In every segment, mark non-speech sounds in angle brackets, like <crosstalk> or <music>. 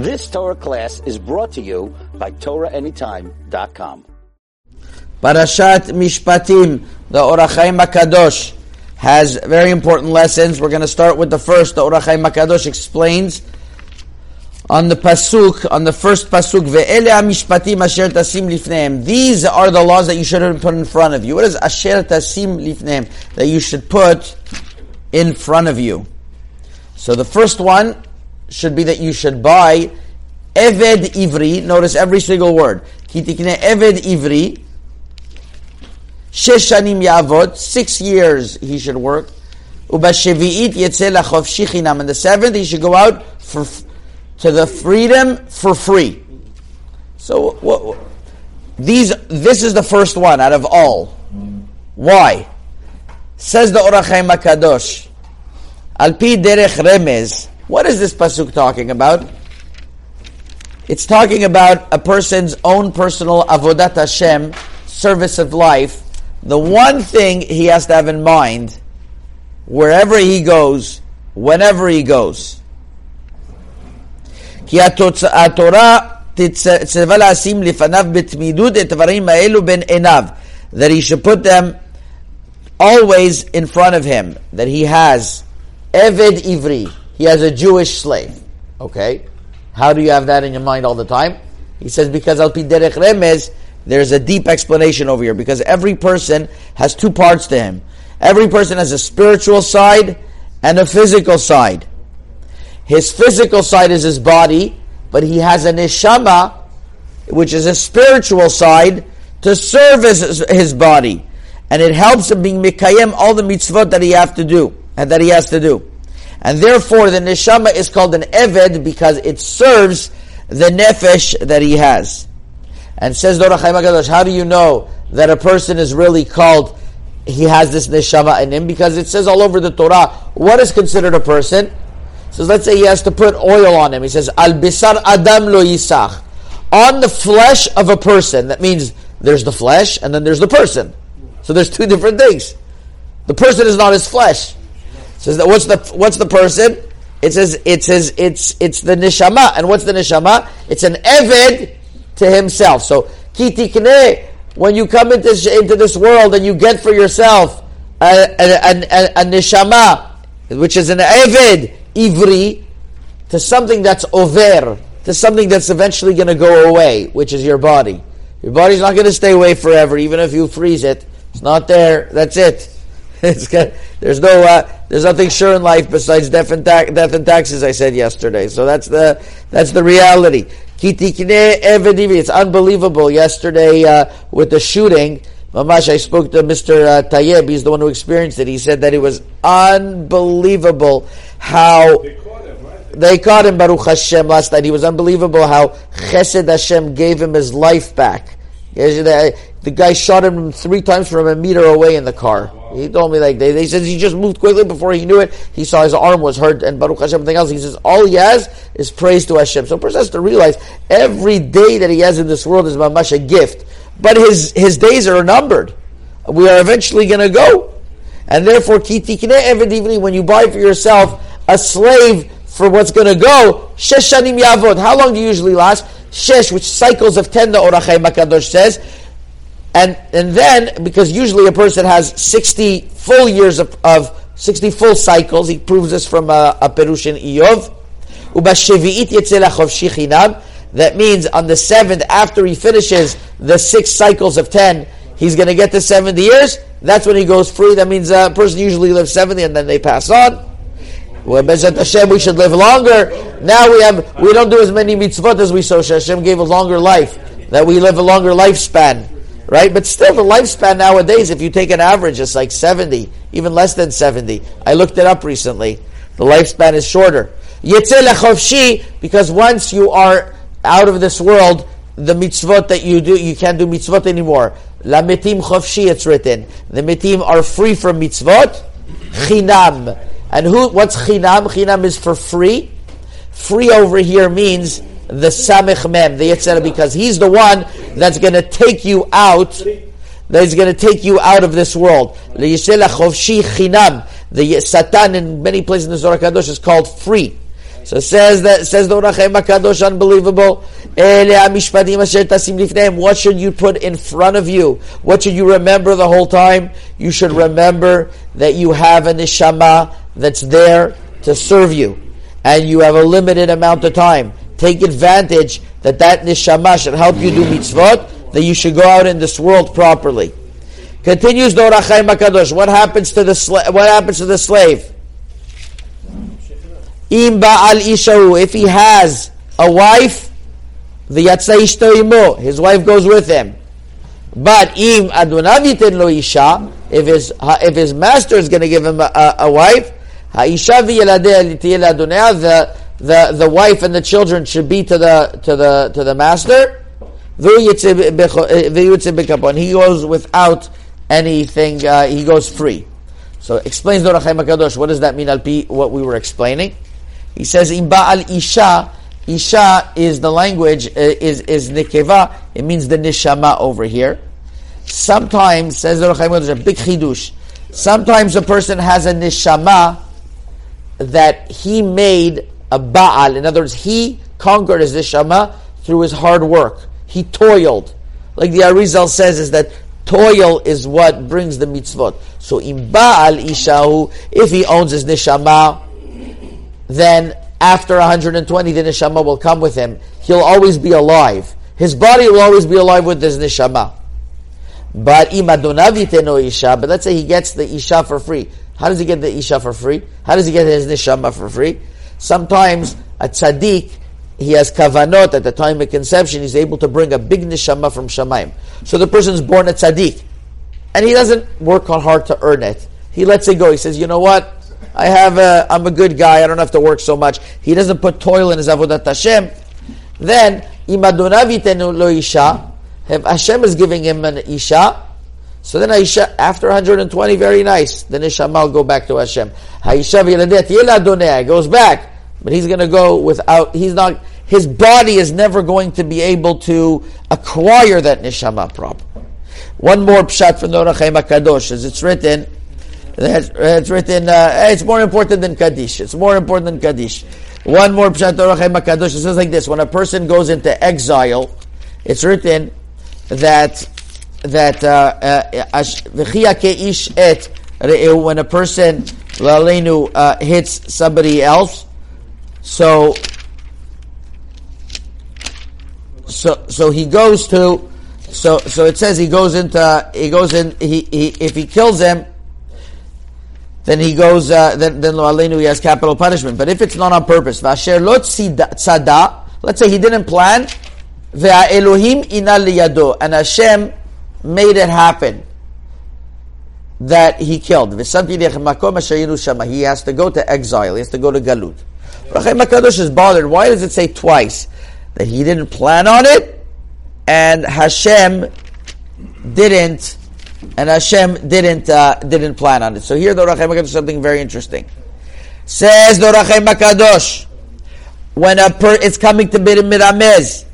This Torah class is brought to you by TorahAnytime.com. Parashat Mishpatim, the Or HaChaim has very important lessons. We're going to start with the first. The Or HaChaim explains on the pasuk, on the first pasuk, ve'ele mishpatim asher tasim lifneim. These are the laws that you should put in front of you. What is asher tasim lifneim? That you should put in front of you. So the first one should be that you should buy Eved Ivri. Notice every single word. Kitikne Eved Ivri. Sheshanim Yavot. Six years he should work. Ubashevi'it Yetzel Achov Shichinam. And the seventh he should go out for to the freedom for free. So what, these this is the first one out of all. Why? Says the Or HaChaim HaKadosh. Al pi derech remez. What is this pasuk talking about? It's talking about a person's own personal avodat Hashem, service of life. The one thing he has to have in mind, wherever he goes, whenever he goes. כי התורה תצווה לשים לפניו בתמידות את הדברים האלו בין עיניו. That he should put them always in front of him. That he has Eved Ivri. He has a Jewish slave. Okay? How do you have that in your mind all the time? He says, because Al Derech Remez, there's a deep explanation over here. Because every person has two parts to him. Every person has a spiritual side and a physical side. His physical side is his body, but he has a neshama, which is a spiritual side, to serve his, his body. And it helps him being mikayem all the mitzvot that he have to do, and that he has to do. And therefore the neshama is called an eved because it serves the nefesh that he has. And says Dora how do you know that a person is really called, he has this neshama in him? Because it says all over the Torah, what is considered a person? So let's say he has to put oil on him. He says, Al bisar adam lo yisach. On the flesh of a person. That means there's the flesh and then there's the person. So there's two different things. The person is not his flesh. Says that what's the what's the person? It says it says it's it's the neshama. And what's the neshama? It's an eved to himself. So kitikne, when you come into, into this world and you get for yourself a, a, a, a, neshama, which is an eved, ivri to something that's over, to something that's eventually going to go away, which is your body. Your body's not going to stay away forever, even if you freeze it. It's not there. That's it. <laughs> Got, there's no, uh, there's nothing sure in life besides death and, ta- death and taxes. I said yesterday. So that's the, that's the reality. It's unbelievable. Yesterday uh, with the shooting, Mamash, I spoke to Mr. Uh, Tayyib. He's the one who experienced it. He said that it was unbelievable how They caught him, right? they caught him Baruch Hashem last night. He was unbelievable how Chesed Hashem gave him his life back. The guy shot him three times from a meter away in the car. He told me like they, they said he just moved quickly before he knew it. He saw his arm was hurt and Baruch Hashem everything else. He says all he has is praise to Hashem. So a person has to realize every day that he has in this world is mamash a gift, but his his days are numbered. We are eventually going to go, and therefore kitikne evidivni when you buy for yourself a slave for what's going to go. Shesh shanim yavod. How long do you usually last? Shesh, which cycles of ten. The Or HaChaim HaKadosh says. And and then because usually a person has sixty full years of, of sixty full cycles, he proves this from a, a perush in Iyov. That means on the seventh, after he finishes the six cycles of ten, he's going to get to seventy years. That's when he goes free. That means a person usually lives seventy and then they pass on. We should live longer. Now we have we don't do as many mitzvot as we so. Hashem gave a longer life. That we live a longer lifespan right? But still, the lifespan nowadays, if you take an average, it's like 70, even less than 70. I looked it up recently. The lifespan is shorter. Because once you are out of this world, the mitzvot that you do, you can't do mitzvot anymore. La mitim chovshi, it's written. The mitim are free from mitzvot. Chinam. And who, what's chinam? Chinam is for free. Free over here means the samech mem, the Yetzer Hara, because he's the one that's going to take you out, that is going to take you out of this world. The Satan in many places in the Zohar Kadosh is called free. So says that says the Or HaChaim Kadosh, unbelievable. What should you put in front of you? What should you remember the whole time? You should remember that you have a neshama that's there to serve you, and you have a limited amount of time. Take advantage that that neshama should help you do mitzvot. That you should go out in this world properly. Continues the Or HaChaim Kadosh. What happens to the sla- what happens to the slave? Im ba'al ishahu, if he has a wife, the yatsa imo, his wife goes with him. But im adunav lo isha, if his if his master is going to give him a, a, a wife, ha'isha v'yeladeh the the the wife and the children should be to the to the to the master. And he goes without anything. Uh, he goes free. So explains Dor Kadosh. What does that mean? Alpi, what we were explaining. He says, "Im ba'al isha." Isha is the language uh, is is nikeva. It means the nishama over here. Sometimes says the Chaim a big chidush. Sometimes a person has a nishama that he made a baal. In other words, he conquered his nishama through his hard work. He toiled. Like the Arizal says, is that toil is what brings the mitzvot. So in baal ishahu, if he owns his nishama then after 120, the neshama will come with him. He'll always be alive. His body will always be alive with his neshama. But imadonavite isha, but let's say he gets the isha for free. How does he get the isha for free? How does he get his neshama for free? Sometimes a tzaddik, he has kavanot at the time of conception, he's able to bring a big neshama from Shemaim. So the person's born a tzaddik, and he doesn't work hard to earn it. He lets it go. He says, you know what? I have a, I'm a good guy. I don't have to work so much. He doesn't put toil in his avodat Hashem. Then imadonavitenu lo isha. If Hashem is giving him an isha, so then Aisha, after 120, very nice. Then Ishama will go back to Hashem. Haisha v'yeladet goes back, but he's going to go without. He's not. His body is never going to be able to acquire that neshama proper. One more pshat from the Orach Kadosh, as it's written it's written, uh, it's more important than Kaddish. It's more important than Kaddish. One more Pshat Torah Kadosh. It says like this: When a person goes into exile, it's written that that uh, uh, when a person uh, hits somebody else, so so so he goes to so so it says he goes into he goes in he, he if he kills him then he goes, uh, then, then Alenu, he has capital punishment. But if it's not on purpose, Vasher lot tzada, let's say he didn't plan, Elohim inal and Hashem made it happen that he killed. He has to go to exile. He has to go to Galut. Rachem HaKadosh is bothered. Why does it say twice? That he didn't plan on it, and Hashem didn't and Hashem didn't uh, didn't plan on it. So here the Rachem Hakadosh something very interesting. Says the Rachem Hakadosh, when a per is coming to be miramez,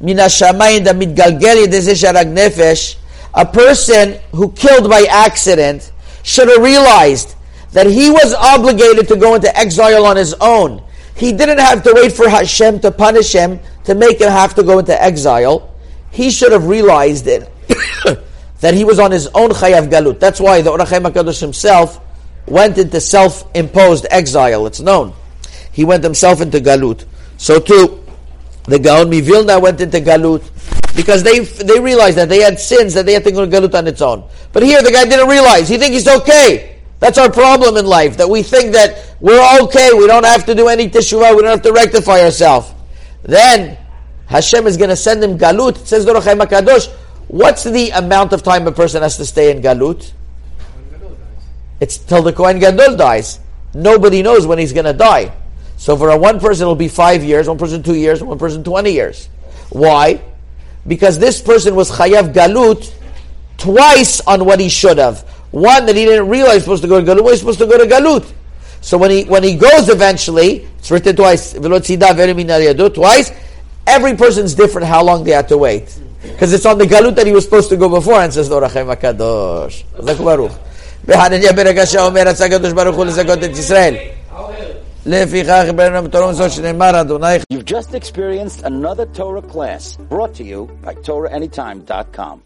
mina shamayim da mitgalgeli desisharag nefesh, a person who killed by accident should have realized that he was obligated to go into exile on his own. He didn't have to wait for Hashem to punish him to make him have to go into exile. He should have realized it. <coughs> that he was on his own chayav galut. That's why the Or HaChaim HaKadosh himself went into self-imposed exile. It's known. He went himself into galut. So too, the Gaon Mivilna went into galut because they they realized that they had sins that they had to go to galut on its own. But here, the guy didn't realize. He thinks he's okay. That's our problem in life, that we think that we're okay, we don't have to do any teshuvah, we don't have to rectify ourselves. Then, Hashem is going to send him galut. It says the Or HaChaim HaKadosh, What's the amount of time a person has to stay in Galut? It's till the Kohen Gadol dies. Nobody knows when he's going to die. So for a one person, it'll be five years, one person two years, one person 20 years. Why? Because this person was Chayav Galut twice on what he should have. One that he didn't realize was supposed to go to Galut, was supposed to go to Galut. So when he when he goes eventually, it's written twice, twice, every person's different how long they have to wait. Because it's on the galut that he was supposed to go before, and says, לא רחם הקדוש. חזק וברוך. בהנניה ברגע שאומר רצה הקדוש ברוך הוא לזכות את ישראל. לפיכך ברנו בתורה זו שנאמר אדוני You've just experienced another Torah class brought to you by TorahAnytime.com.